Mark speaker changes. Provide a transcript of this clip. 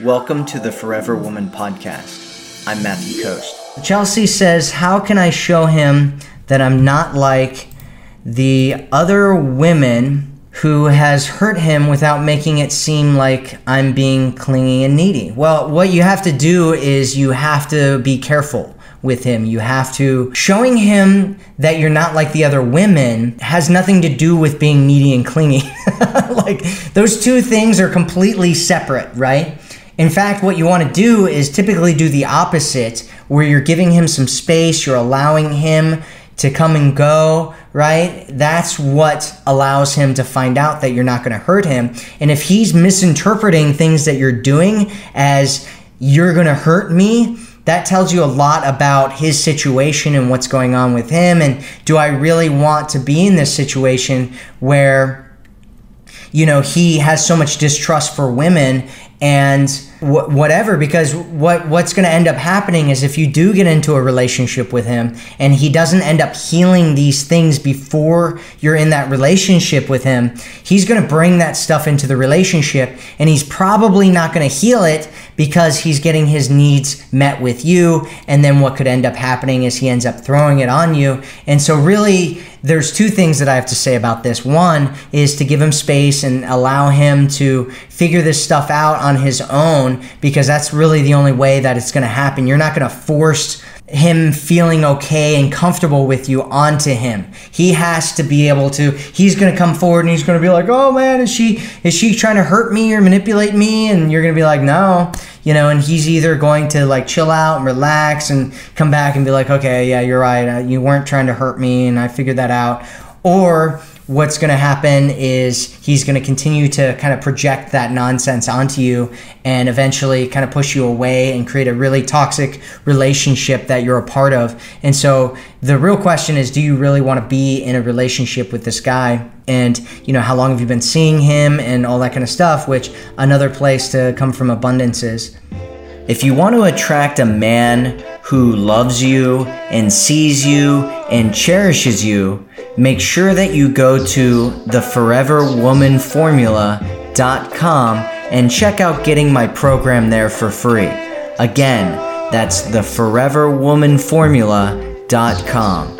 Speaker 1: Welcome to the Forever Woman podcast. I'm Matthew Coast.
Speaker 2: Chelsea says, How can I show him that I'm not like the other women who has hurt him without making it seem like I'm being clingy and needy? Well, what you have to do is you have to be careful with him. You have to showing him that you're not like the other women has nothing to do with being needy and clingy. like those two things are completely separate, right? In fact, what you want to do is typically do the opposite, where you're giving him some space, you're allowing him to come and go, right? That's what allows him to find out that you're not going to hurt him. And if he's misinterpreting things that you're doing as you're going to hurt me, that tells you a lot about his situation and what's going on with him. And do I really want to be in this situation where, you know, he has so much distrust for women and wh- whatever because what what's going to end up happening is if you do get into a relationship with him and he doesn't end up healing these things before you're in that relationship with him he's going to bring that stuff into the relationship and he's probably not going to heal it because he's getting his needs met with you and then what could end up happening is he ends up throwing it on you and so really there's two things that I have to say about this. One is to give him space and allow him to figure this stuff out on his own because that's really the only way that it's going to happen. You're not going to force him feeling okay and comfortable with you onto him. He has to be able to he's going to come forward and he's going to be like, "Oh man, is she is she trying to hurt me or manipulate me?" And you're going to be like, "No." You know, and he's either going to like chill out and relax and come back and be like, "Okay, yeah, you're right. Uh, you weren't trying to hurt me and I figured that out." Or what's going to happen is he's going to continue to kind of project that nonsense onto you and eventually kind of push you away and create a really toxic relationship that you're a part of. And so the real question is do you really want to be in a relationship with this guy? And, you know, how long have you been seeing him and all that kind of stuff, which another place to come from abundance is.
Speaker 1: If you want to attract a man who loves you and sees you and cherishes you, make sure that you go to theforeverwomanformula.com and check out getting my program there for free. Again, that's theforeverwomanformula.com.